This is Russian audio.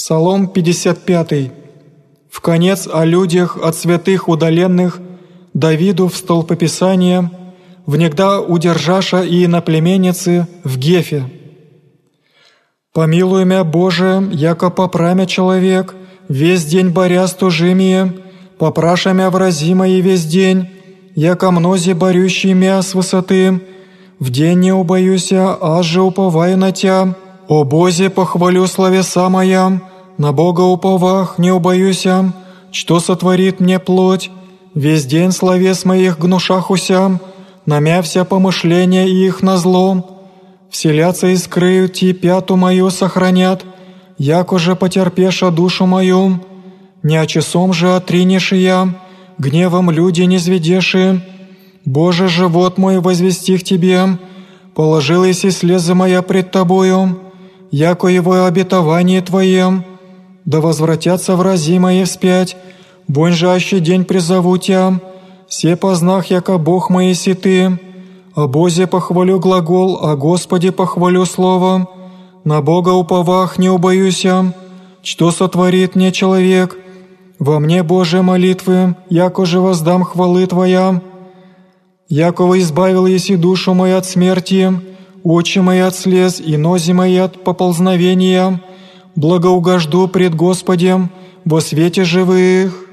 Псалом 55. В конец о людях от святых удаленных Давиду в столпописание, внегда удержаша и иноплеменницы в Гефе. «Помилуй мя, Боже, яко попрамя человек, весь день боря с тужимие, попраша мя врази мои весь день, яко мнози борющий мя с высоты, в день не убоюся, аж же уповаю на Тя, о Бозе похвалю словеса моя, на Бога уповах не убоюся, что сотворит мне плоть, весь день словес моих гнушахуся, намя вся помышления их на зло, вселятся и скрыют ти пяту мою сохранят, як уже потерпеша душу мою, не о часом же отринешь я, гневом люди не зведеши, Боже, живот мой возвестих Тебе, положилась и слезы моя пред Тобою, яко его обетование Твоем, да возвратятся врази мои вспять, бонь день призову Тя, все познах, яко Бог мои Ты, о Бозе похвалю глагол, о Господе похвалю слово, на Бога уповах не убоюся, что сотворит мне человек, во мне Божие молитвы, яко же воздам хвалы Твоя, Якова избавил еси душу мою от смерти, очи мои от слез и нози мои от поползновения, благоугожду пред Господем во свете живых».